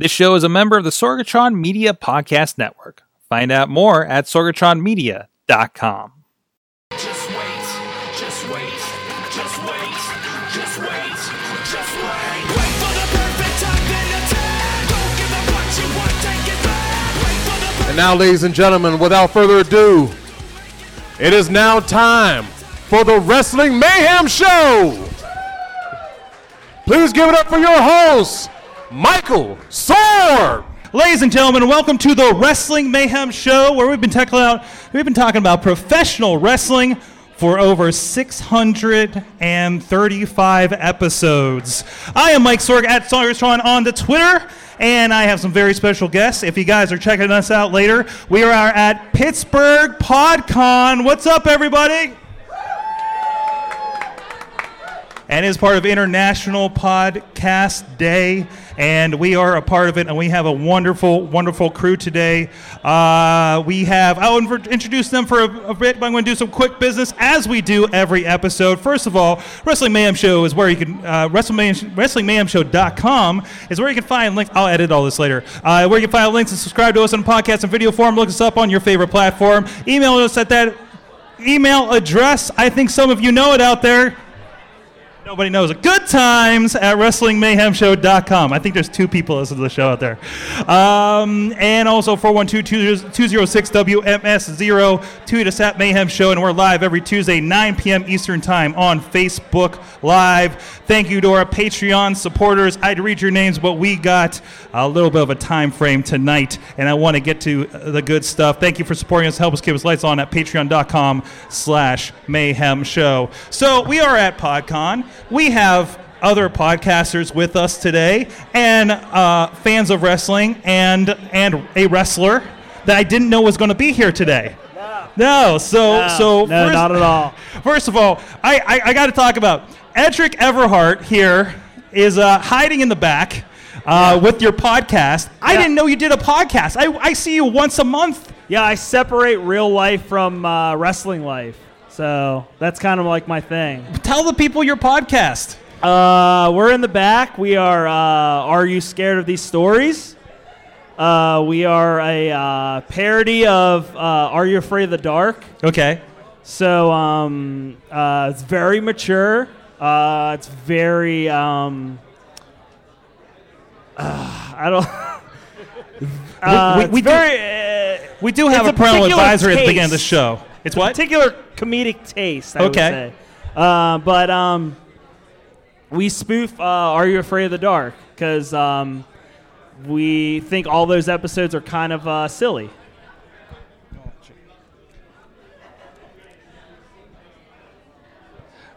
This show is a member of the Sorgatron Media Podcast Network. Find out more at sorgatronmedia.com. Just wait, just wait, just wait, just wait, just wait. Wait for the perfect time, then attack. Don't give up what you want, take it back. Wait for the perfect And now, ladies and gentlemen, without further ado, it is now time for the Wrestling Mayhem Show. Please give it up for your host, Michael Sorg. Ladies and gentlemen, welcome to the Wrestling Mayhem Show, where we've been talking about we've been talking about professional wrestling for over 635 episodes. I am Mike Sorg at Sorgatron on the Twitter, and I have some very special guests. If you guys are checking us out later, we are at Pittsburgh PodCon. What's up, everybody? and is part of International Podcast Day. And we are a part of it, and we have a wonderful, wonderful crew today. Uh, we have, I'll introduce them for a, a bit, but I'm going to do some quick business as we do every episode. First of all, Wrestling Mayhem Show is where you can, uh, Wrestling Mayhem, WrestlingMayhemShow.com is where you can find links. I'll edit all this later. Uh, where you can find links and subscribe to us on podcast and video form. Look us up on your favorite platform. Email us at that email address. I think some of you know it out there. Nobody knows. Good times at WrestlingMayhemShow.com. I think there's two people listening to the show out there. Um, and also 412-206-WMS0. Tweet us at Mayhem Show, and we're live every Tuesday, 9 p.m. Eastern Time on Facebook Live. Thank you to our Patreon supporters. I'd read your names, but we got a little bit of a time frame tonight, and I want to get to uh, the good stuff. Thank you for supporting us. Help us keep us lights on at patreon.com slash mayhem show. So we are at PodCon. We have other podcasters with us today and uh, fans of wrestling and and a wrestler that I didn't know was going to be here today. No, so so no, first, not at all. First of all, I I, I got to talk about Edric Everhart here is uh, hiding in the back uh, with your podcast. I didn't know you did a podcast. I I see you once a month. Yeah, I separate real life from uh, wrestling life. So that's kind of like my thing. Tell the people your podcast. Uh, we're in the back. We are uh, Are You Scared of These Stories? Uh, we are a uh, parody of uh, Are You Afraid of the Dark? Okay. So um, uh, it's very mature. Uh, it's very. Um, I don't. Uh, we- we do- very. Uh, We do have a parental advisory at the beginning of the show. It's what? particular comedic taste. I Okay. Would say. Uh, but um, we spoof uh, "Are You Afraid of the Dark?" because um, we think all those episodes are kind of uh, silly.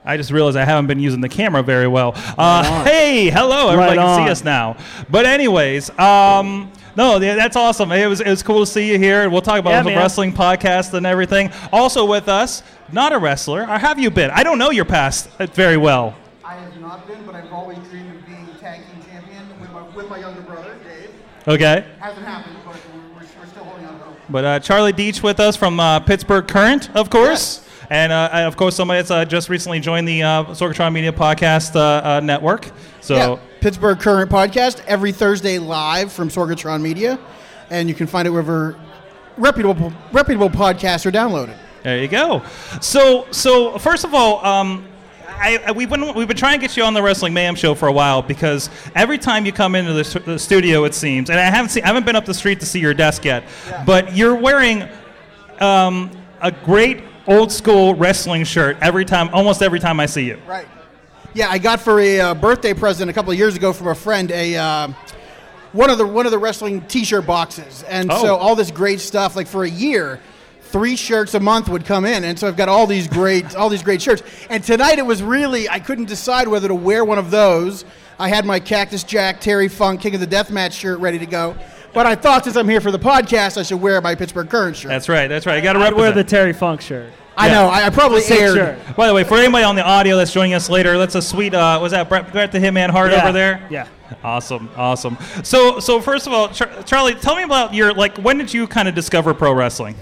I just realized I haven't been using the camera very well. Uh, on. hey, hello, everybody Right can see us now. But anyways, um, no, th- that's awesome. It was it was cool to see you here. and We'll talk about Yeah, the man. wrestling podcast and everything. Also with us, not a wrestler. Or have you been? I don't know your past uh, very well. I have not been, but I've always dreamed of being tag team champion with my, with my younger brother, Dave. Okay. Hasn't happened, but we're, we're, we're still holding on hope. But uh, Charlie Deitch with us from uh, Pittsburgh Current, of course. And, uh, and of course, somebody that's uh, just recently joined the uh, Sorgatron Media Podcast uh, uh, Network. So yeah, Pittsburgh Current Podcast every Thursday live from Sorgatron Media, and you can find it wherever reputable reputable podcasts are downloaded. There you go. So, so first of all, um, I, I, we've been we've been trying to get you on the Wrestling Mayhem show for a while because every time you come into the, the studio, it seems, and I haven't seen, I haven't been up the street to see your desk yet, but you're wearing um, a great old school wrestling shirt every time, almost every time I see you. Right. Yeah, I got for a uh, birthday present a couple of years ago from a friend a uh, one of the one of the wrestling T-shirt boxes, and Oh. so all this great stuff. Like for a year, three shirts a month would come in, and so I've got all these great all these great shirts. And tonight it was really I couldn't decide whether to wear one of those. I had my Cactus Jack Terry Funk King of the Deathmatch shirt ready to go. But I thought since I'm here for the podcast, I should wear my Pittsburgh Current shirt. That's right. That's right. I got to wear the Terry Funk shirt. I yeah. know. I, I probably Sick aired. shirt. By the way, for anybody on the audio that's joining us later, that's a sweet. Uh, was that Bret, Bret the Hitman Hart Yeah. over there? Yeah. Awesome, awesome. So, so first of all, Char- Charlie, tell me about your like. When did you kind of discover pro wrestling?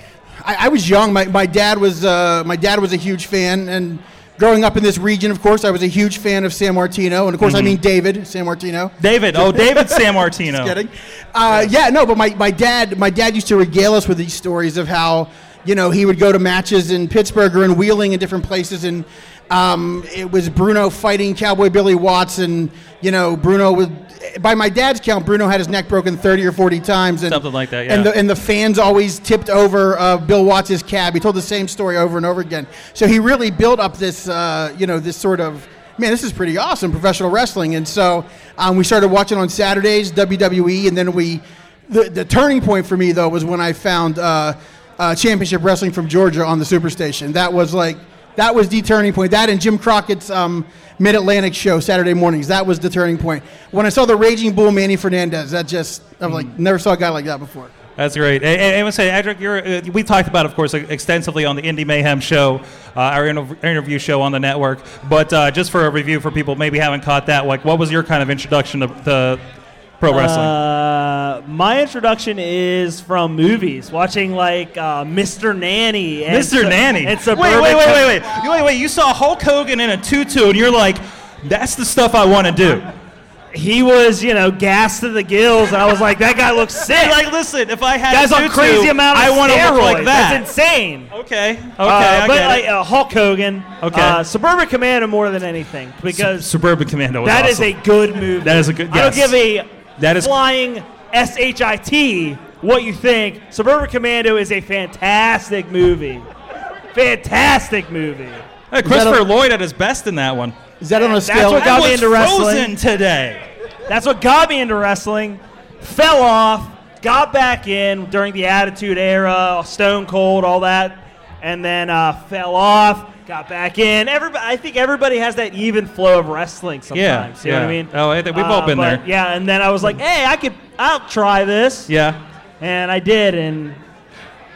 I, I was young. My, my dad was uh, my dad was a huge fan, and growing up in this region, of course, I was a huge fan of Sammartino, and of course, I mean David Sammartino. David. Oh, David Sammartino. Just kidding. Uh, yeah, no, but my, my dad my dad used to regale us with these stories of how you know he would go to matches in Pittsburgh or in Wheeling and different places, and um, it was Bruno fighting Cowboy Billy Watts, and you know Bruno would. By my dad's count, Bruno had his neck broken thirty or forty times, and Something like that, And yeah. the, and the fans always tipped over uh, Bill Watts' cab. He told the same story over and over again. So he really built up this, uh, you know, this sort of man. This is pretty awesome, professional wrestling. And so um, we started watching on Saturdays WWE, and then we. The, the turning point for me though was when I found uh, uh, Championship Wrestling from Georgia on the Superstation. That was like that was the turning point. That and Jim Crockett's um, Mid Atlantic show Saturday mornings. That was the turning point. When I saw the Raging Bull Manny Fernandez, that just I was like never saw a guy like that before. That's great. And, and I would say, Edric, you're, uh, we talked about, of course, extensively on the Indie Mayhem show, uh, our inter- interview show on the network. But uh, just for a review for people maybe haven't caught that, like, what was your kind of introduction to, to pro wrestling? Uh, my introduction is from movies, watching like uh, Mr. Nanny. And Mr. Su- Nanny. And wait, Suburban wait, wait, wait, wait, wait, wait. You saw Hulk Hogan in a tutu, and you're like, "That's the stuff I want to do." He was, you know, gassed to the gills, and I was like, that guy looks sick. Like, listen, if I had Guy's a on crazy amount of I want to look like that. That's insane. Okay, okay, Uh, but like uh, Hulk Hogan, Okay. uh, Suburban Commando more than anything because Suburban Commando. Was that is awesome. a good movie. That is a good- I don't give a That is- flying shit what you think. Suburban Commando is a fantastic movie. Fantastic movie. Hey, Christopher Lloyd at his best in that one. Is that on a scale? That's scale? what I got me was into wrestling. today. That's what got me into wrestling. Fell off, got back in during the Attitude Era, Stone Cold, all that, and then uh, fell off. Got back in. Everybody, I think everybody has that even flow of wrestling sometimes. you know yeah. what I mean? Oh, I think we've all been but, there. Yeah, and then I was like, hey, I could, I'll try this, Yeah. and I did, and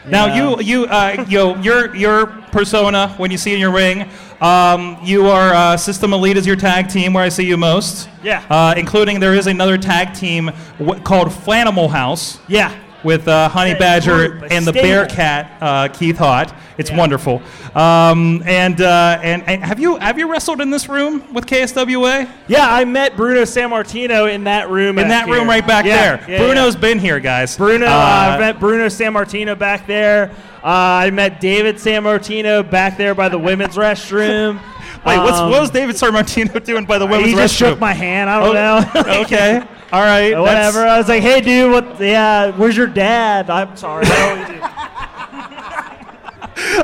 Now know. you you uh, you your your persona when you see in your ring, um, you are uh, System Elite is your tag team where I see you most. Yeah. Uh, including there is another tag team w- called Flanimal House yeah, with uh, Honey Badger and the stable. Bearcat uh, Keith Hott. It's Yeah. wonderful. Um, and, uh, and and have you have you wrestled in this room with KSWA? yeah. I met Bruno Sammartino in that room. In that room right back Yeah, there. yeah, yeah. Bruno's been here, guys. Bruno, uh, Uh, I met Bruno Sammartino back there. Uh, I met David Sammartino back there by the women's restroom. Wait, what's, Um, what was David Sammartino doing by the women's restroom? he just restroom? shook my hand. I don't know. okay. All right. that's- Whatever. I was like, "Hey, dude, what? Yeah, where's your dad?" I'm sorry. I always do.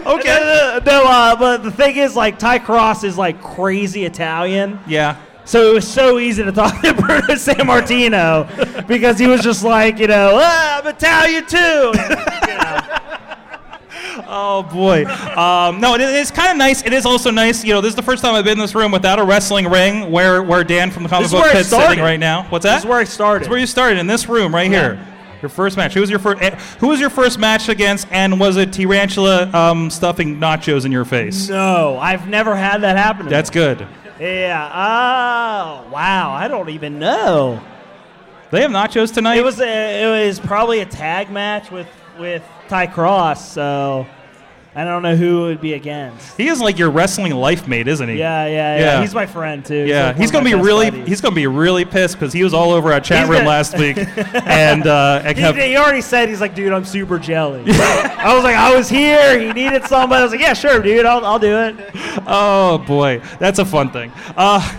Okay. no, no, uh, but the thing is, like, Ty Cross is like crazy Italian. Yeah. So it was so easy to talk to Bruno Sammartino because he was just like, you know, ah, I'm Italian too. You know. Oh boy. Um, no, it is kind of nice. It is also nice. You know, this is the first time I've been in this room without a wrestling ring, where where Dan from the comic is book where sitting right now. What's that? This is where I started. This is where you started in this room right here. Your first match. Who was your first? Who was your first match against? And was it tarantula um, stuffing nachos in your face? No, I've never had that happen. To That's me. good. Yeah. Oh, wow. I don't even know. They have nachos tonight. It was a, it was probably a tag match with with Ty Cross. So I don't know who it would be against. He is like your wrestling life mate, isn't he? Yeah, yeah, yeah. Yeah. He's my friend too. Yeah, like he's gonna be really buddies. he's gonna be really pissed because he was all over our chat He's room gonna- last week, and uh, He, kept, he already said he's like, dude, I'm super jelly. I was like, I was here. He needed somebody. I was like, yeah, sure, dude, I'll, I'll do it. Oh boy, that's a fun thing. Uh,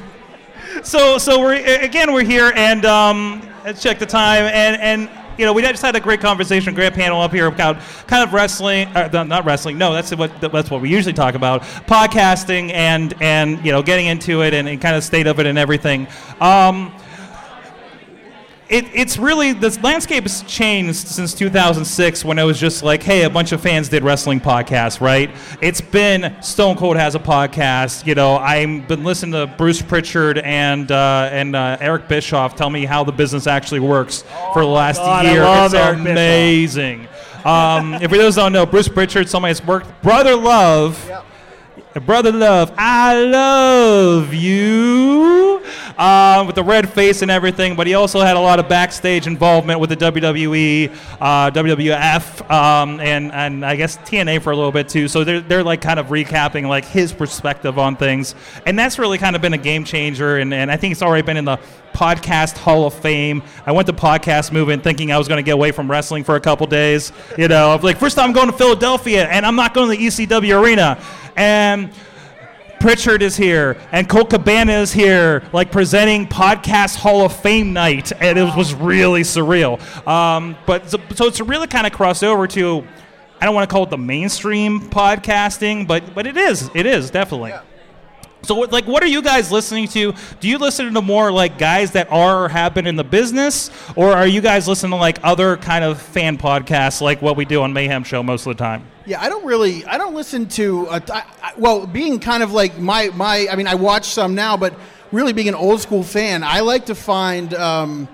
so so we're again we're here and um, let's check the time and and you know we just had a great conversation, great panel up here about kind of wrestling, uh, not wrestling. No, that's what that's what we usually talk about, podcasting and and you know getting into it and, and kind of state of it and everything. Um, it, it's really the landscape has changed since 2006 when it was just like hey a bunch of fans did wrestling podcasts right? It's been stone cold has a podcast you know i've been listening to bruce pritchard and uh, and uh, eric bischoff tell me how the business actually works for the last God, I year. it's Eric amazing. Um, if for those don't know bruce pritchard somebody that's worked brother love Brother Love, I love you. Uh, with the red face and everything, but he also had a lot of backstage involvement with the WWE, uh, WWF, um, and and I guess TNA for a little bit too. So they're they're like kind of recapping like his perspective on things, and that's really kind of been a game changer. And, and I think it's already been in the podcast Hall of Fame. I went to podcast movement thinking I was going to get away from wrestling for a couple days. You know, like first time I'm going to Philadelphia, and I'm not going to the ECW arena, and. Pritchard is here and Colt Cabana is here, like presenting Podcast Hall of Fame night, and it was really surreal. Um, but so, so it's really kind of crossed over to, I don't want to call it the mainstream podcasting, but but it is, it is definitely. So, like, what are you guys listening to? Do you listen to more like guys that are or have been in the business, or are you guys listening to like other kind of fan podcasts, like what we do on Mayhem Show most of the time? Yeah, I don't really. I don't listen to. A, I, I, well, being kind of like my my. I mean, I watch some now, but really being an old school fan, I like to find. Um,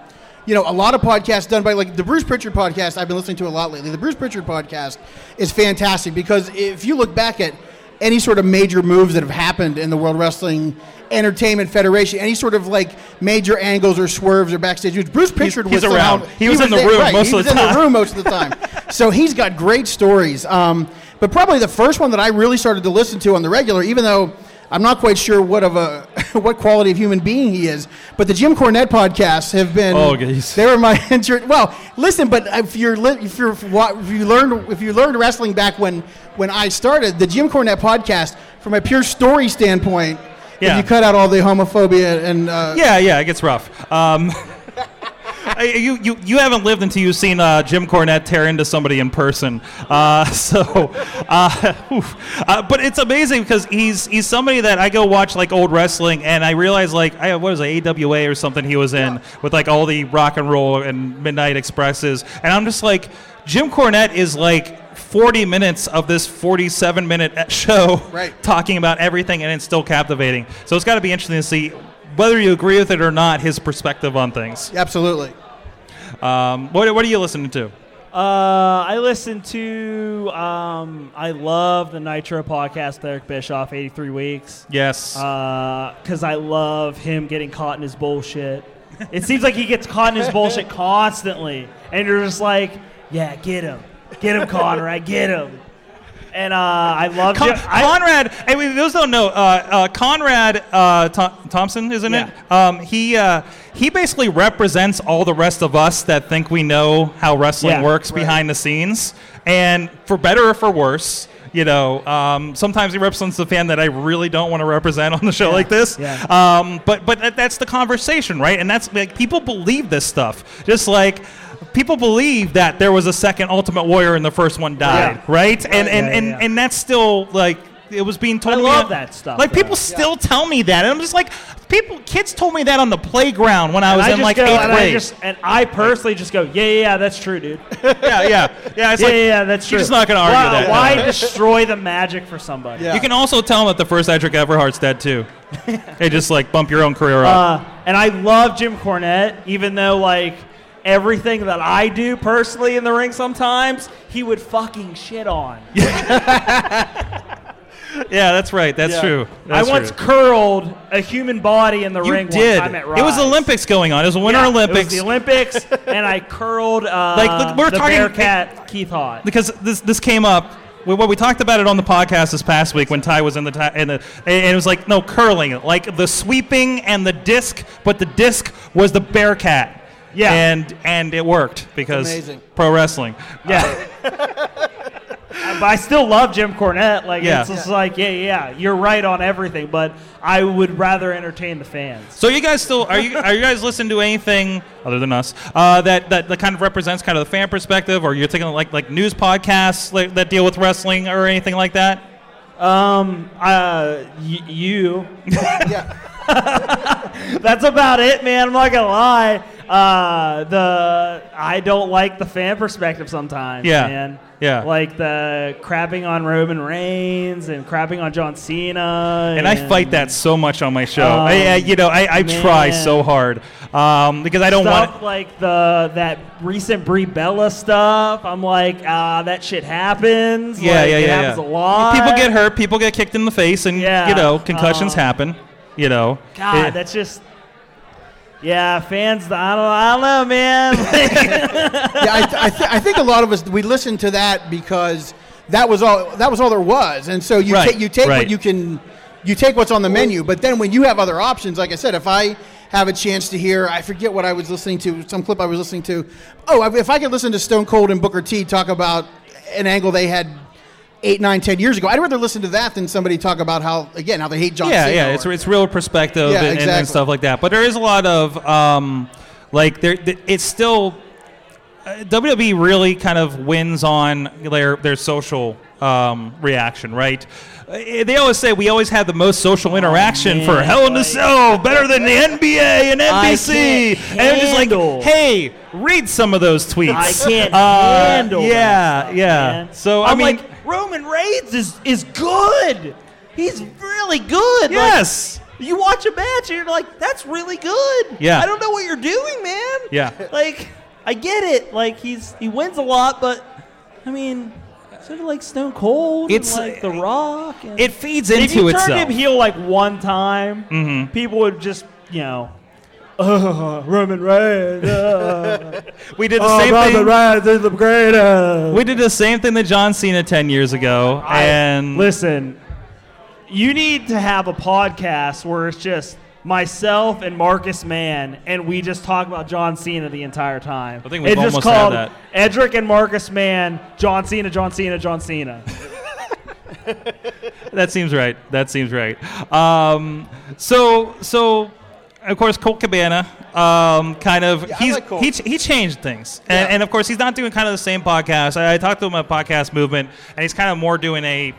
you know, a lot of podcasts done by like the Bruce Pritchard podcast. I've been listening to a lot lately. The Bruce Pritchard podcast is fantastic because if you look back at any sort of major moves that have happened in the World Wrestling Entertainment Federation, any sort of like major angles or swerves or backstage moves, Bruce Pritchard he's was around. somehow- He was in the there- room right, most he of was the in time. the room most of the time. so he's got great stories. Um, but probably the first one that I really started to listen to on the regular, even though I'm not quite sure what of a what quality of human being he is, but the Jim Cornette podcasts have been. Oh, geez. They were my inter- well. Listen, but if you're li- if you're if you learned if you learned wrestling back when when I started the Jim Cornette podcast from a pure story standpoint. Yeah. If you cut out all the homophobia and uh, Yeah, yeah, it gets rough. Um, you, you, you haven't lived until you've seen uh, Jim Cornette tear into somebody in person. Uh, so, uh, uh, but it's amazing because he's he's somebody that I go watch like old wrestling, and I realize like I what was it AWA or something he was in with like all the rock and roll and Midnight Expresses, and I'm just like Jim Cornette is like. 40 minutes of this 47 minute show Right. talking about everything and it's still captivating. So it's got to be interesting to see whether you agree with it or not, his perspective on things. absolutely. Um, what, what are you listening to? Uh, I listen to. Um, I love the Nitro podcast Eric Bischoff, 83 weeks. Yes. Because I love him getting caught in his bullshit. It seems like he gets caught in his bullshit constantly, and you're just like, "Yeah, get him, get him, Conrad, get him." And uh, I love Con- Jim- I- Conrad, hey, we, those don't know. Uh, uh, Conrad uh, Thom- Thompson, isn't Yeah. it? Um, he uh, he basically represents all the rest of us that think we know how wrestling Yeah, works behind the scenes, and for better or for worse. You know, um, sometimes he represents the fan that I really don't want to represent on the show like this. yeah. Um, but but that, that's the conversation, right? And that's like people believe this stuff. Just like people believe that there was a second Ultimate Warrior and the first one died, Yeah. right? And and, Yeah, and, yeah. and that's still like it was being told. I me love that stuff, Like though. people still tell me that, and I'm just like, people, kids told me that on the playground when I was I in just like go, eighth and I grade. just, and I personally just go, yeah, yeah, yeah, that's true, dude. yeah, yeah, yeah. It's yeah, like, yeah, yeah, that's true. You're just not gonna argue why, that. Why no. destroy the magic for somebody? Yeah. You can also tell them that the first Edric Everhart's dead too. they just like bump your own career up. Uh, and I love Jim Cornette, even though like everything that I do personally in the ring sometimes, he would fucking shit on. yeah, that's right. That's true. I That's once true. curled a human body in the You ring did. one time at It was Olympics going on. It was the Winter Yeah, Olympics. It was the Olympics, and I curled uh, Like, look, we're the talking- Bearcat Keith Hott. because this this came up. We, well, we talked about it on the podcast this past week when Ty was in the in the and it was like no curling, like the sweeping and the disc, but the disc was the Bearcat. Yeah. and and it worked because amazing. pro wrestling. Yeah. but I still love Jim Cornette. Like Yeah. it's just like, yeah, yeah, you're right on everything, but I would rather entertain the fans. So you guys still are you are you guys listening to anything other than us uh, that, that that kind of represents kind of the fan perspective, or you're taking like like news podcasts like, that deal with wrestling or anything like that? Um, uh, y- you. Yeah. That's about it, man. I'm not gonna lie. Uh, the I don't like the fan perspective sometimes. Yeah. man. Yeah. Like the crapping on Roman Reigns and crapping on John Cena. and I fight that so much on my show. Um, I, I- you know, I, I try so hard um, because I don't stuff want. like the that recent Brie Bella stuff. I'm like, ah, that shit happens. Yeah, Like, yeah, it yeah, happens yeah. a lot. People get hurt. People get kicked in the face, and Yeah, you know, concussions um, happen. You know, God, It- that's just. Yeah, fans. I don't. I don't know, man. yeah, I, th- I, th- I think a lot of us we listened to that because that was all that was all there was, and so you Right, take you take right. what you can, you take what's on the menu. But then when you have other options, like I said, if I have a chance to hear, I forget what I was listening to, some clip I was listening to. Oh, if I could listen to Stone Cold and Booker T talk about an angle they had eight, nine, ten years ago, I'd rather listen to that than somebody talk about how again how they hate John yeah, Cena. yeah, or- it's it's real perspective Yeah, and, and- and stuff like that. But there is a lot of um, like there. It's still uh, WWE really kind of wins on their their social um, reaction, right? Uh, They always say we always have the most social interaction for man, Hell in a Cell, better than the NBA and NBC. can't And just like, hey, read some of those tweets. I can't Uh, handle. Yeah, that stuff, yeah. man. So I I'm mean, like, Roman Reigns is is good. He's really good. Like, yes. you watch a match and you're like, that's really good. Yeah. I don't know what you're doing, man. Yeah. Like, I get it. Like he's he wins a lot, but I mean, sort of like Stone Cold. It's- and like The Rock. And It feeds into itself. if you itself. him heel like one time, Mhm. people would just you know. Uh, Roman Reigns. Uh, we did the oh, same Roman thing. Reigns is the greatest. We did the same thing to John Cena ten years ago, I- and listen, you need to have a podcast where it's just myself and Marcus Mann, and we just talk about John Cena the entire time. I think we've it's just almost had called that. Edric and Marcus Mann, John Cena, John Cena, John Cena. that seems right. That seems right. Um, so, so of course, Colt Cabana, um, kind of, Yeah, he's like he, he changed things, Yeah. and, and of course, he's not doing kind of the same podcast. I, I talked to him about podcast movement, and he's kind of more doing a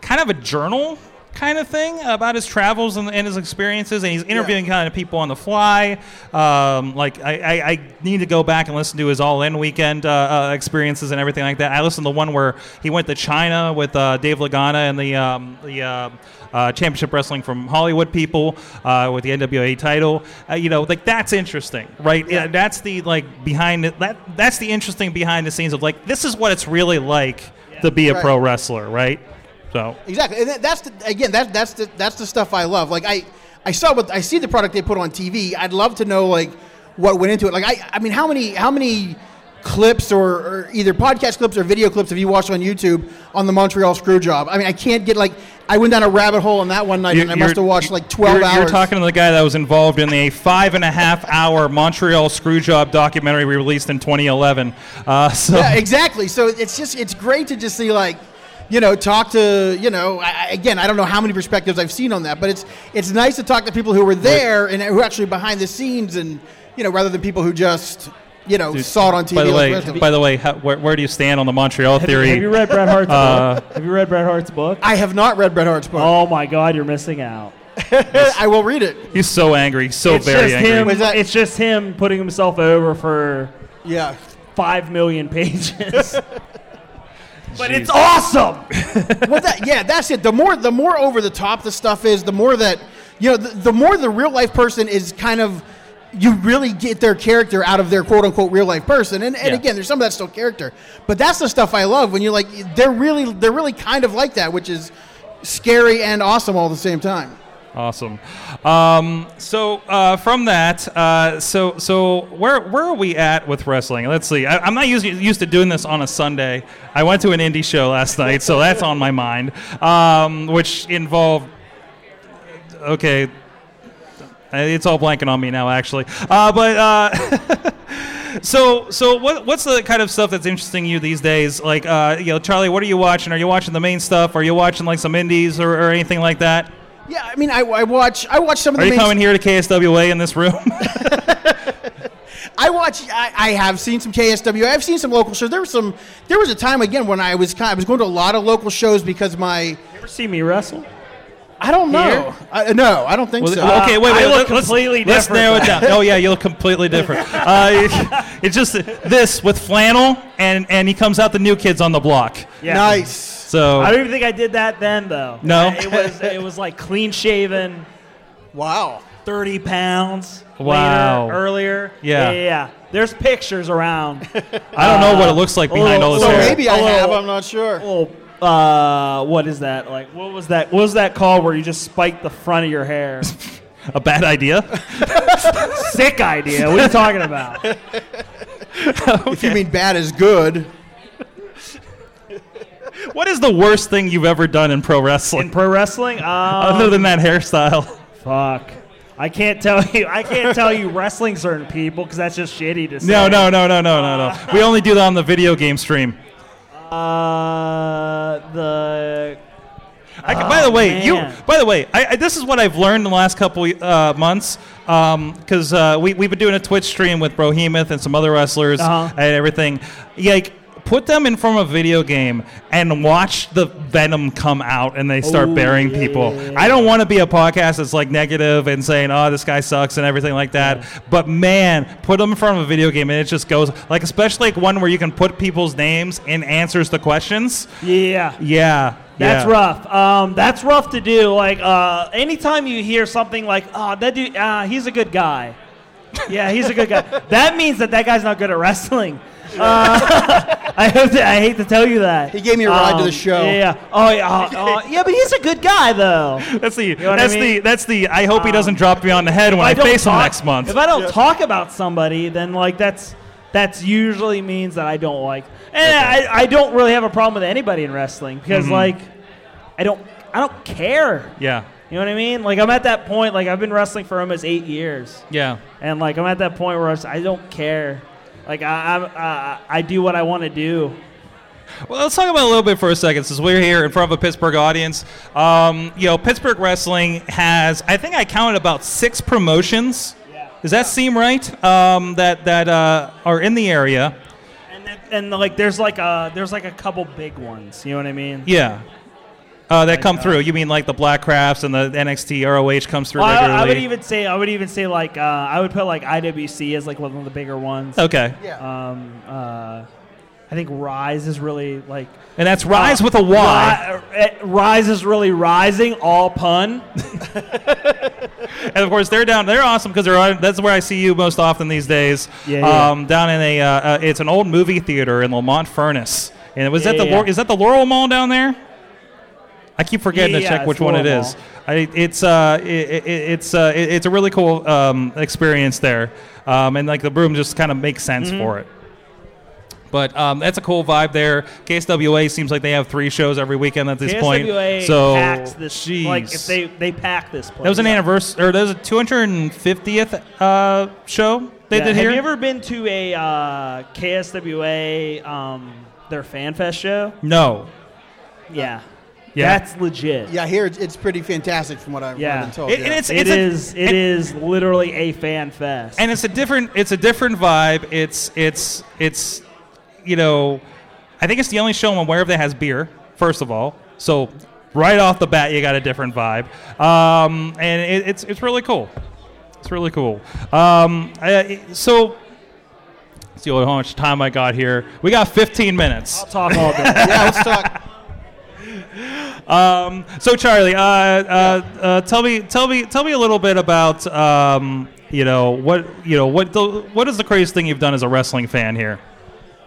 kind of a journal kind of thing about his travels and, and his experiences, and he's interviewing kind of people on the fly. Um, like I, I, I need to go back and listen to his all-in weekend uh, uh, experiences and everything like that. I listened to the one where he went to China with uh, Dave Lagana and the um, the uh, uh, Championship Wrestling from Hollywood people uh, with the NWA title. Uh, you know, like that's interesting, right? Yeah. that's the like behind it. That that's the interesting behind the scenes of like this is what it's really like to be a Right. pro wrestler, right? So Exactly, and that- that's the, again that that's the that's the stuff I love. Like I I saw what I see the product they put on TV. I'd love to know like what went into it. Like I I mean how many how many clips or, or either podcast clips or video clips have you watched on YouTube on the Montreal screw job? I mean I can't get like I went down a rabbit hole on that one night and I must have watched like twelve you're, hours. You're talking to the guy that was involved in a five and a half hour Montreal Screwjob documentary we released in 2011. Uh, so yeah, exactly. So it's just it's great to just see like, you know, talk to you know. I, I- again, I don't know how many perspectives I've seen on that, but it's it's nice to talk to people who were there and who are actually behind the scenes, and you know, rather than people who just you know saw it on TV. by the way, by the way, how, where, where do you stand on the Montreal Have you, theory? have you read Bret Hart's Uh, book? Have you read Bret Hart's book? I have not read Bret Hart's book. Oh my God, you're missing out. I will read it. He's so angry, so it's very just angry. him. Was that- It's just him putting himself over for Yeah. five million pages. but Jeez. it's awesome. well, that, yeah, that's it. The more the more over the top the stuff is, the more that you know, the, the more the real life person is kind of you really get their character out of their quote unquote real life person. And, and Yeah. again, there's some of that's still character, but that's the stuff I love when you're like they're really they're really kind of like that, which is scary and awesome all at the same time. Awesome. Um, so uh, from that, uh, so so where where are we at with wrestling? Let's see. I, I'm not used used to doing this on a Sunday. I went to an indie show last night, so that's on my mind, um, which involved. Okay, it's all blanking on me now, actually. Uh, but. Uh, So, so what, what's the kind of stuff that's interesting you these days? Like, uh, you know, Charlie, what are you watching? Are you watching the main stuff? Are you watching like some indies or, or anything like that? Yeah, I mean, I, I watch I watch some of Are the you main- coming here to KSWA in this room? I watch. I, I have seen some KSWA. I've seen some local shows. There was some. There was a time again when I was kind. I was going to a lot of local shows because my. You ever see me wrestle? I don't know. I, no, I don't think Well, so. okay, wait, I wait. look let- let's, completely let's different. narrow it down. Oh yeah, you look completely different. Uh, it's just this with flannel, and and he comes out the new kids on the block. Yeah. Nice. So I don't even think I did that then, though. No? it was it was like clean shaven, Wow. thirty pounds. Wow. later, earlier. Yeah. yeah, yeah. There's pictures around. I don't know what it looks like a behind all little- this So hair. maybe I little- have. I'm not sure. Oh, uh, what is that? Like, what was that? What was that called? Where you just spiked the front of your hair? A bad idea. Sick idea. What are you talking about? If you mean bad is good. What is the worst thing you've ever done in pro wrestling, In pro wrestling, um, other than that hairstyle? fuck. I can't tell you. I can't tell you wrestling certain people because that's just shitty to say. No, no, no, no, no, no, no. We only do that on the video game stream. Uh, the I can, by the way, you. Oh. By the way, I, I, this is what I've learned in the last couple uh, months. Because uh, we we've been doing a Twitch stream with Brohemoth and some other wrestlers Uh-huh. and everything. Like put them in front of a video game and watch the venom come out and they start Ooh, burying yeah, people. yeah, yeah, I don't want to be a podcast that's like negative and saying, "Oh, this guy sucks" and everything like that. But man, put them in front of a video game and it just goes like, especially like one where you can put people's names and answers the questions. yeah. Yeah, That's yeah. rough. Um, that's rough to do. Like, uh, anytime you hear something like, "Oh, that dude, uh, he's a good guy." yeah, he's a good guy. that means that that guy's not good at wrestling. Uh, I, have to, I hate to tell you that. He gave me a ride to the Um, show. Yeah. yeah. Oh, yeah. uh, uh, yeah, but he's a good guy, though. That's the know what that's I the mean? Um, that's the I hope he doesn't drop me on the head when I, don't face him talk- next month. If I don't talk about somebody, then like that's that's usually means that I don't like. And I, I don't really have a problem with anybody in wrestling because Mm-hmm. like I don't I don't care. yeah. You know what I mean? Like I'm at that point. Like I've been wrestling for almost eight years, Yeah. and like I'm at that point where I, I don't care. Like I I'm, uh, I do what I want to do. Well, let's talk about it a little bit for a second, since we're here in front of a Pittsburgh audience. Um, you know, Pittsburgh wrestling has, I think I counted about six promotions. Does that seem right? Um, that that uh, are in the area. And and like there's like a there's like a couple big ones. You know what I mean? Yeah. Uh, that come through. You mean like the Black Crafts and the NXT ROH comes through Well, I, regularly? I would even say I would even say like uh, I would put like IWC as like one of the bigger ones. okay. Yeah. Um, uh, I think Rise is really like And that's Rise uh, with a Y. Ri- uh, Rise is really rising. All pun. And of course, they're down. They're awesome because they're. on- That's where I see you most often these days. Yeah, yeah. Um, down in a. Uh, uh, it's an old movie theater in Lemont Furnace. And was that the yeah. Laur- is that the Laurel Mall down there? I keep forgetting Yeah, to check which one it is. I, it's uh, it, it, it's uh, it, it's a really cool um, experience there, um, and like the room just kind of makes sense Mm-hmm. for it. But um, that's a cool vibe there. KSWA seems like they have three shows every weekend at this point. KSWA So packs this. jeez. Like if they they pack this place. That was an anniversary, or that was a 250th uh, show they Yeah, did Have here. you ever been to a uh, KSWA um, their fan fest show? no. Yeah. Yeah. That's legit. Yeah, here it's, it's pretty fantastic from what I've, Yeah. Been told. It- yeah. and it's It it's a- is. It and- is literally a fan fest. and it's a different it's a different vibe. It's it's it's you know, I think it's the only show I'm aware of that has beer. First of all, so right off the bat, you got a different vibe, um, and it, it's it's really cool. It's really cool. Um, I, so. Let's see how much time I got here. We got 15 minutes. I'll talk all day. yeah, let's talk. Um, so Charlie, uh, uh, uh, tell me, tell me, tell me a little bit about, um, you know, what, you know, what, the, what is the craziest thing you've done as a wrestling fan here?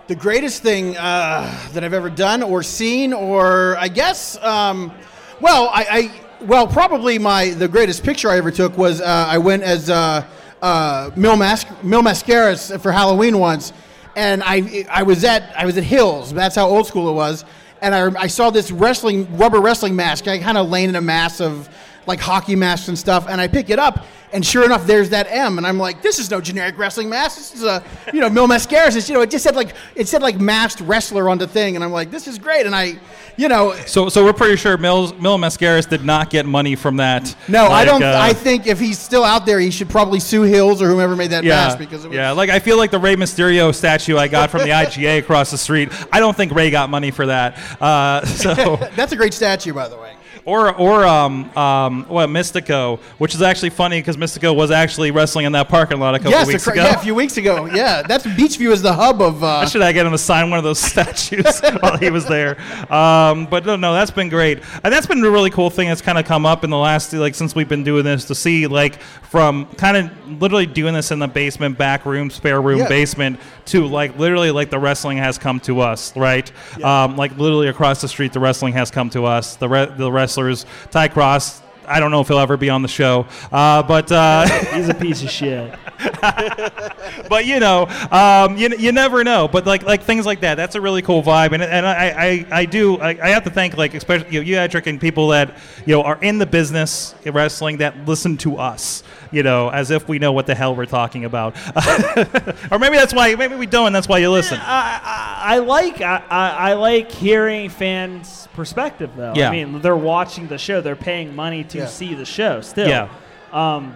The greatest thing uh, that I've ever done or seen, or I guess, um, well, I, I, well, probably my the greatest picture I ever took was uh, I went as uh, uh, Mil, Mas- Mil Mascaras for Halloween once, and I I was at I was at Hills. That's how old school it was, and I, I saw this wrestling rubber wrestling mask. I kind of laying in a mass of like hockey masks and stuff, and I pick it up, and sure enough, there's that M, and I'm like, this is no generic wrestling mask. This is a, you know, Mil Mascaras. It's, you know, it just said like it said like masked wrestler on the thing, and I'm like, this is great, and I, you know, So, so we're pretty sure Mills, Mil Mascaras did not get money from that. no, I don't. uh, I think if he's still out there, he should probably sue Hills or whomever made that yeah, mask because it was, yeah. Like I feel like the Rey Mysterio statue I got from the IGA across the street. I don't think Rey got money for that. Uh, so, that's a great statue, by the way. Or, or um, um, what Mystico, which is actually funny because Mystico was actually wrestling in that parking lot a couple yes, weeks a, ago. yeah, a few weeks ago. Yeah, that's Beechview is the hub of. Uh, Should I get him to sign one of those statues while he was there? Um, but no, no, that's been great, and that's been a really cool thing that's kind of come up in the last like since we've been doing this to see like from kind of literally doing this in the basement, back room, spare room, Yeah. basement to like literally like the wrestling has come to us, right? Um, like literally across the street, the wrestling has come to us. The re- the wrestlers, Ty Cross. I don't know if he'll ever be on the show, uh, but uh, He's a piece of shit. but you know, um, you, you never know. But like like things like that, that's a really cool vibe, and and I I, I do I, I have to thank like especially you, know, you Edric, and people that you know are in the business in wrestling that listen to us, you know, as if we know what the hell we're talking about, or maybe that's why maybe we don't, and that's why you listen. I, I, I like I, I, I like hearing fans' perspective though. Yeah. I mean, they're watching the show. They're paying money to Yeah. see the show. Still, Yeah. Um,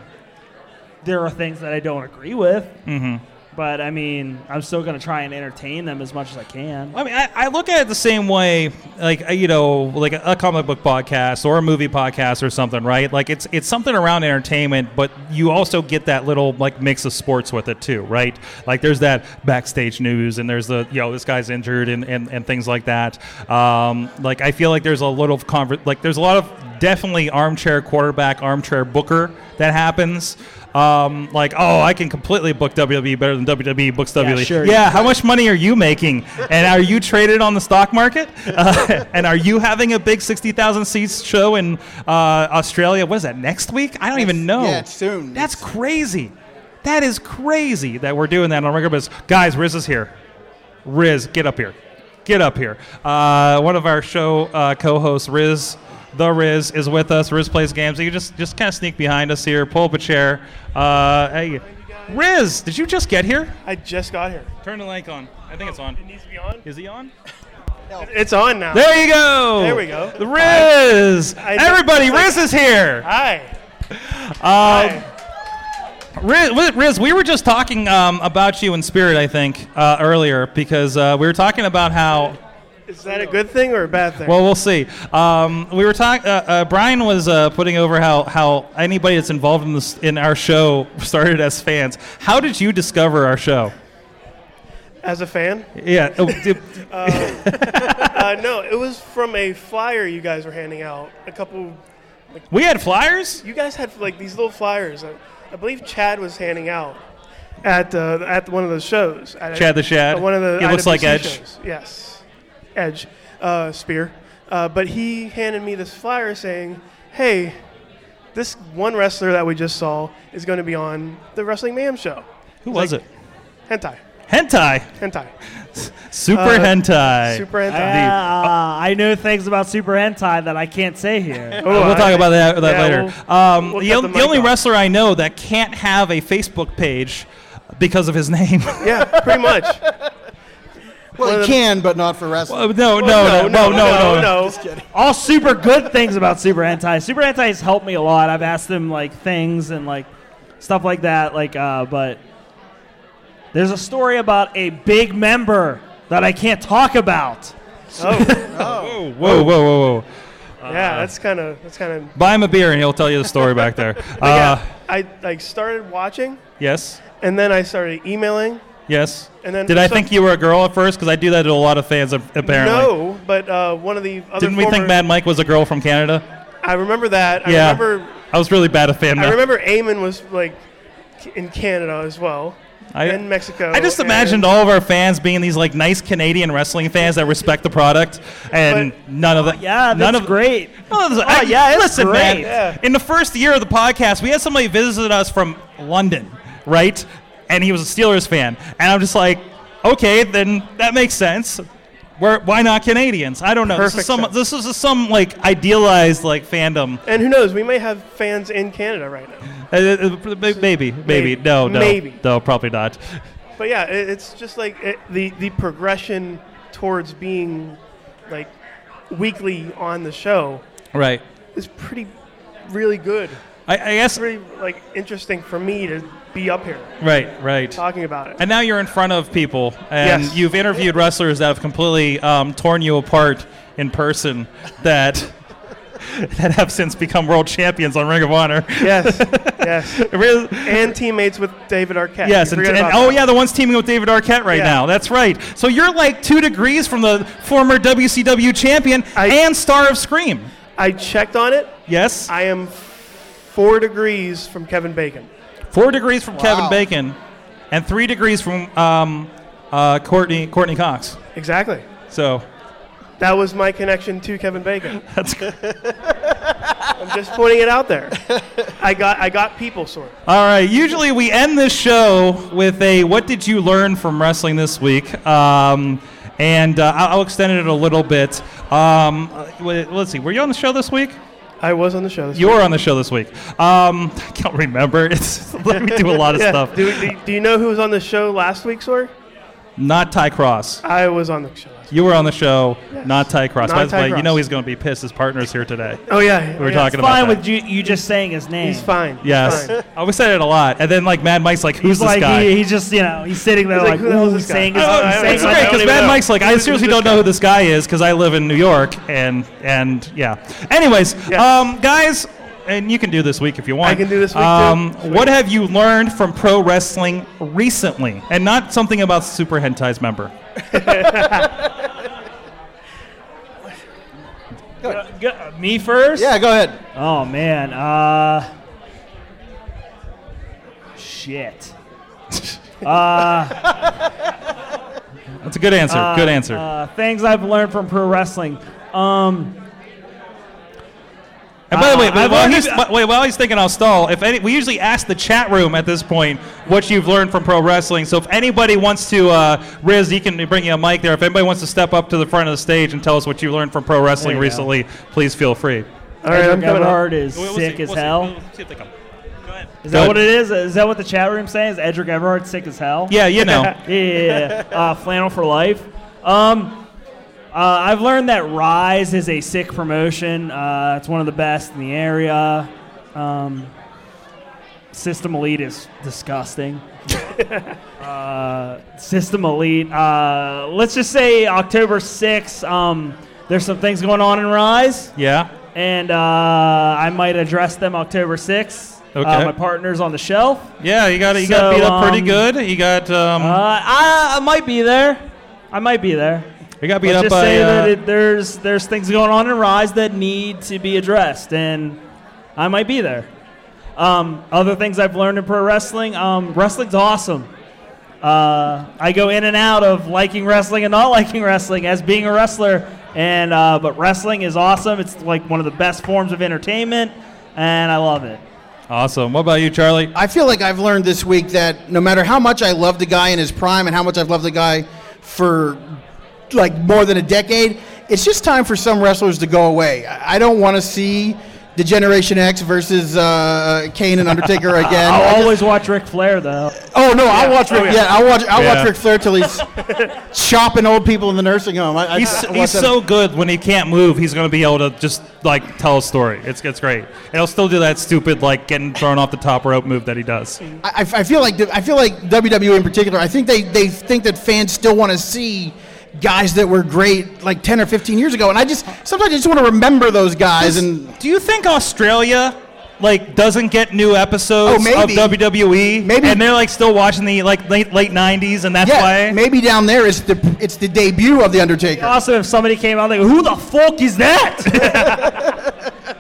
there are things that I don't agree with, Mm-hmm. but I mean, I'm still going to try and entertain them as much as I can. I mean, I, I look at it the same way, like uh, you know, like a, a comic book podcast or a movie podcast or something, right? Like it's it's something around entertainment, but you also get that little like mix of sports with it too, right? Like there's that backstage news, and there's the you know this guy's injured and and, and things like that. Um, like I feel like there's a little conver- like there's a lot of definitely armchair quarterback, armchair booker that happens. Um, like, oh, I can completely book WWE better than WWE books WWE. Yeah, sure. Yeah, how much money are you making? And are you traded on the stock market? Uh, and are you having a big 60,000 seats show in uh, Australia? What is that, next week? I don't even know. yeah, it's soon. That's It's- crazy. That is crazy that we're doing that on regular basis. Guys, Riz is here. Riz, get up here. Get up here. Uh, one of our show uh, co-hosts, Riz, the Riz, is with us. Riz plays games. You can just just kind of sneak behind us here, pull up a chair. Uh, hey, Riz, did you just get here? I just got here. Turn the mic on. I think it's on. It needs to be on. Is he on? It's on now. There you go. There we go. The Riz. I- Everybody, I- Riz is here. Hi. Um, Hi. Riz, Riz, we were just talking um, about you in spirit, I think, uh, earlier because uh, we were talking about how. Is that a good thing or a bad thing? Well, we'll see. Um, we were talking. Uh, uh, Brian was uh, putting over how, how anybody that's involved in this in our show started as fans. How did you discover our show? As a fan? Yeah. oh, Uh, no, it was from a flyer you guys were handing out. A couple. we had flyers. You guys had like these little flyers. I, I believe Chad was handing out at uh, at one of those shows. At, Chad the Shad? one of the. it looks like Edge. shows. Yes, Edge, uh, Spear. Uh, but he handed me this flyer saying, "Hey, this one wrestler that we just saw is going to be on the Wrestling Mayhem show." Who was like- it? Hentai. Hentai. Hentai. Super Uh, hentai. Super hentai. Ah, I know things about Super Hentai that I can't say here. Oh, we'll I- talk about that, that yeah, later. we'll- um, we'll the, o- the the only off. wrestler I know that can't have a Facebook page because of his name. Yeah, pretty much. Well, one you can, but not for wrestling. Oh, no, no, no, no, no, no, no. all super good things about Super Hentai. Super Hentai has helped me a lot. I've asked them like things and like stuff like that. Like, uh, but there's a story about a big member that I can't talk about. Oh, Whoa, whoa, whoa, whoa. yeah, that's kind of that's kind of. Buy him a beer and he'll tell you the story back there. Uh, yeah, I like started watching, Yes, and then I started emailing, yes. and then Did I think you were a girl at first? Because I do that to a lot of fans, apparently. No, but uh, one of the other Didn't we think Mad Mike was a girl from Canada? I remember that. I yeah. remember. I was really bad at fan I remember Eamon was like in Canada as well, I- and Mexico. I just imagined all of our fans being these like nice Canadian wrestling fans that respect the product, and none of that. Yeah, none of great. Oh, this- Oh, I- yeah, it's listen, man. great. Yeah. In the first year of the podcast, we had somebody visit us from London, right? And he was a Steelers fan, and I'm just like, okay, then that makes sense. Where, why not Canadians? I don't know. This is some. sense. This is some like idealized like fandom. And who knows? We may have fans in Canada right now. Uh, uh, maybe, maybe, Maybe. no, no, Maybe. no, probably not. But yeah, it, it's just like it, the the progression towards being like weekly on the show Right. is pretty really good. I, I guess. It's really like interesting for me to be up here Right. Right. talking about it. And now you're in front of people, and Yes. you've interviewed wrestlers that have completely um, torn you apart in person. That that have since become world champions on Ring of Honor. Yes, yes. And teammates with David Arquette. Yes, and, and- oh that. yeah, the one's teaming with David Arquette right Yeah. now. That's right. So you're like two degrees from the former WCW champion I- and star of Scream. I checked on it. Yes, I am four degrees from Kevin Bacon. Four degrees from Kevin Bacon, and three degrees from um, uh, Courtney Courteney Cox. Exactly. So That was my connection to Kevin Bacon. that's good. I'm just pointing it out there. I got I got people sort. All right. Usually we end this show with a "What did you learn from wrestling this week?" Um, and uh, I'll I'll extend it a little bit. Um, uh, let's see. Were you on the show this week? I was on the show. This You were on the show this week. Um, I can't remember. It's let me do a lot of yeah. stuff. Do, do, do you know who was on the show last week, Sor? Not Ty Cross. I was on the show. Last You were on the show, not Ty Cross. Not By the Ty way, you know he's going to be pissed. His partner's here today. Oh yeah, We were yeah. talking about it. He's Fine that. with you, you just saying his name. He's fine. He's Yes, fine. oh, we said it a lot, and then like Mad Mike's like, "Who's He's this like guy?" he, he's just you know he's sitting there He's like, like, who the hell this guy? saying his, Oh, I- saying it's great because Mad know. Mike's like, I seriously don't know who this guy is because I live in New York, and and yeah. Anyways, Yeah. um, guys, and you can do this week if you want. I can do this week, too. Um, Sweet. what have you learned from pro wrestling recently, and not something about Super Hentai's member? Go- me first. Yeah, go ahead. Oh man. Uh. Shit. That's a good answer. good answer. Uh, things I've learned from pro wrestling. Um. And by the way, Uh, while already- he's, wait, while he's thinking, I'll stall. If any, we usually ask the chat room at this point what you've learned from pro wrestling. So if anybody wants to, uh, Riz, he can bring you a mic there. If anybody wants to step up to the front of the stage and tell us what you learned from pro wrestling There you recently, please feel free. All right, I'm Edric coming up. Is We'll- we'll sick see, as we'll see. hell. We'll see if they come. Is that what it is? Is that what the chat room saying? Is Edric Everhart sick as hell? Yeah, you know. yeah, yeah, yeah. Uh, flannel for life. Um, uh, I've learned that Rise is a sick promotion. Uh, it's one of the best in the area. Um, System Elite is disgusting. uh, System Elite. Uh, let's just say October 6th. Um, there's some things going on in Rise, yeah. and uh, I might address them October 6th. Okay. Uh, my partner's on the shelf. Yeah, you got it. you got beat up pretty um, good. You got um, Uh, I, I might be there. I might be there. You got beat Let's up just by. say uh, that it, there's there's things going on in Rise that need to be addressed, and I might be there. Um, other things I've learned in pro wrestling. Um, wrestling's awesome. Uh, I go in and out of liking wrestling and not liking wrestling as being a wrestler, and uh, but wrestling is awesome. It's like one of the best forms of entertainment, and I love it. awesome. What about you, Charlie? I feel like I've learned this week that no matter how much I love the guy in his prime and how much I've loved the guy for like more than a decade, it's just time for some wrestlers to go away. I I don't want to see D-Generation X versus uh, Kane and Undertaker again. I I'll just- always watch Ric Flair though. oh no, I'll watch Ric. Yeah, I'll watch. I'll Yeah. watch Ric Flair till he's chopping old people in the nursing home. I, I- He's, I he's that. so good when he can't move. He's going to be able to just like tell a story. It's it's great. And he'll still do that stupid like getting thrown off the top rope move that he does. I, I feel like I feel like WWE in particular. I think they, they think that fans still want to see guys that were great like 10 or 15 years ago, and I just sometimes I just want to remember those guys. And Do you think Australia like doesn't get new episodes Oh, maybe. of WWE? Maybe. and they're like still watching the like late late '90s, and that's yeah, why. maybe down there it's the it's the debut of the Undertaker. Awesome if somebody came out, like, "Who the fuck is that?"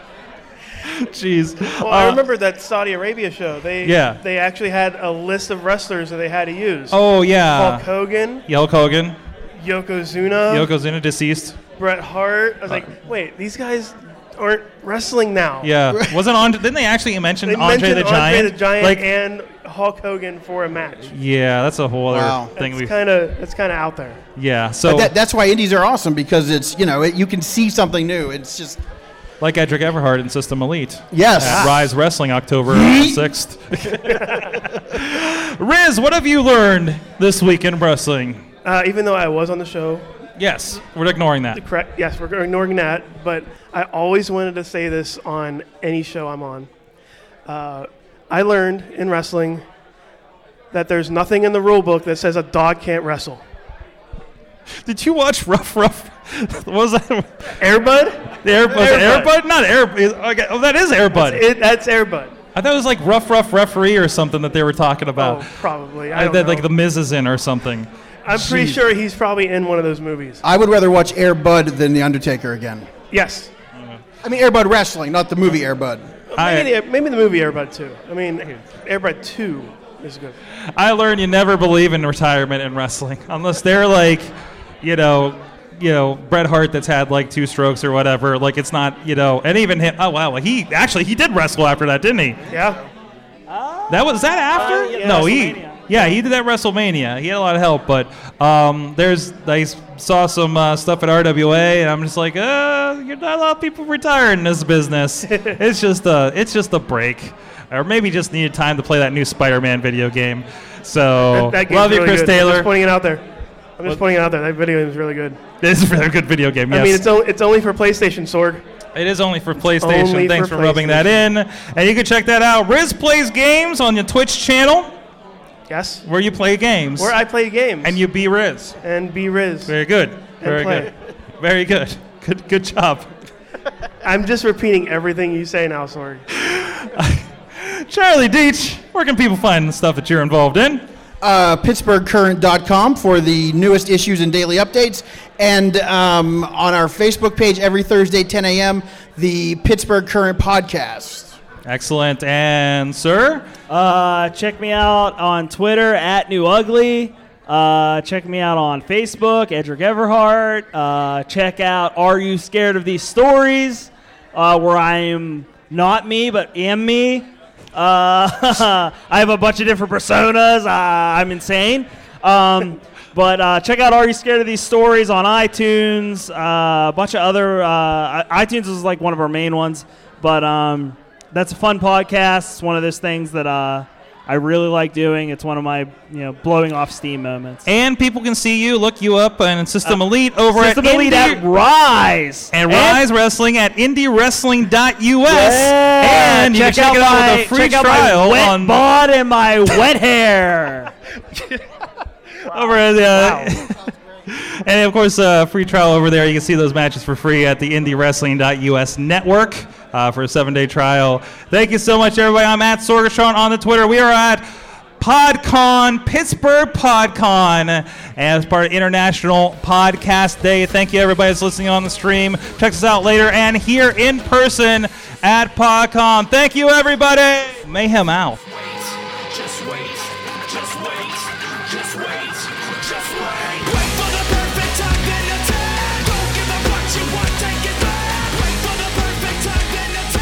Jeez. Well, I Uh, remember that Saudi Arabia show. They Yeah. they actually had a list of wrestlers that they had to use. Oh yeah. Hulk Hogan, Hulk Hogan, Yokozuna, Yokozuna deceased. Bret Hart. I was uh, like, wait, these guys aren't wrestling now. Yeah, wasn't on? Didn't they actually mention They Andre mentioned the Giant? Andre the Giant like, and Hulk Hogan for a match. yeah, that's a whole other Wow. thing. It's We kind of it's kind of out there. yeah. So That, that's why indies are awesome because it's you know it, you can see something new. It's just like Edric Everhart in System Elite. yes. At Rise Wrestling, October sixth. Riz, what have you learned this week in wrestling? Uh, even though I was on the show, Yes, we're ignoring that. correct? Yes, we're ignoring that. But I always wanted to say this on any show I'm on. Uh, I learned in wrestling that there's nothing in the rule book that says a dog can't wrestle. Did you watch Rough Rough? What was that? Airbud? The Air, was it Airbud. Airbud? Not Air. Okay, oh, that is Airbud. It, that's Airbud. I thought it was like Rough Rough Referee or something that they were talking about. Oh, probably. I I don't that like the Miz is in or something. I'm pretty Jeez. sure he's probably in one of those movies. I would rather watch Air Bud than The Undertaker again. Yes. I mean, Air Bud Wrestling, not the movie Air Bud. I- Maybe, the, maybe the movie Airbud 2. I mean, Air Bud 2 is good. I learned you never believe in retirement in wrestling unless they're like, you know, you know Bret Hart that's had like two strokes or whatever. Like it's not, you know, and even him. Oh wow, he actually he did wrestle after that, didn't he? Yeah. That was that after? Uh, yeah, no, he. Yeah, he did that WrestleMania. He had a lot of help, but um, there's I saw some uh, stuff at RWA, and I'm just like, uh, you're not a lot of people retiring in this business. it's just a, it's just a break, or maybe just needed time to play that new Spider-Man video game. So That game's love you, really Chris good. I'm Taylor. just pointing it out there. I'm just pointing it out there. That video game is really good. This is a really good video game. Yes. I mean, it's, o- it's only for PlayStation, Sorg. It is only for PlayStation. Only Thanks for for, rubbing that in. And you can check that out. Riz plays games on your Twitch channel Yes. where you play games. Where I play games. and you be Riz. and be Riz. Very good. Very play. good. Very good. Good good job. I'm just repeating everything you say now, Sorg. Charlie Deitch, where can people find the stuff that you're involved in? uh, PittsburghCurrent.com for the newest issues and daily updates. And um, on our Facebook page every Thursday, 10 a.m., the Pittsburgh Current podcast. Excellent. And sir, Uh, check me out on Twitter at New Ugly. Uh, check me out on Facebook, Edric Everhart. Uh, check out Are You Scared of These Stories, uh, where I am not me, but am me. Uh, I have a bunch of different personas. Uh, I'm insane. Um, but uh, check out Are You Scared of These Stories on iTunes. A bunch of other. ITunes is like one of our main ones. But um, that's a fun podcast. It's one of those things that uh, I really like doing. It's one of my you know blowing off steam moments. and people can see you, look you up and System Elite over System at Elite Indie- at Rise and Rise Wrestling at IndieWrestling.us. Yeah, and you can check out it out my, with a free check trial wet on bod and my wet hair. over at the. and of course, uh, free trial over there. You can see those matches for free at the IndieWrestling.us network uh, for a seven-day trial. Thank you so much, everybody. I'm at Sorgatron on the Twitter. We are at PodCon, Pittsburgh PodCon, as part of International Podcast Day. Thank you, everybody that's listening on the stream. Check us out later and here in person at PodCon. Thank you, everybody. Mayhem out.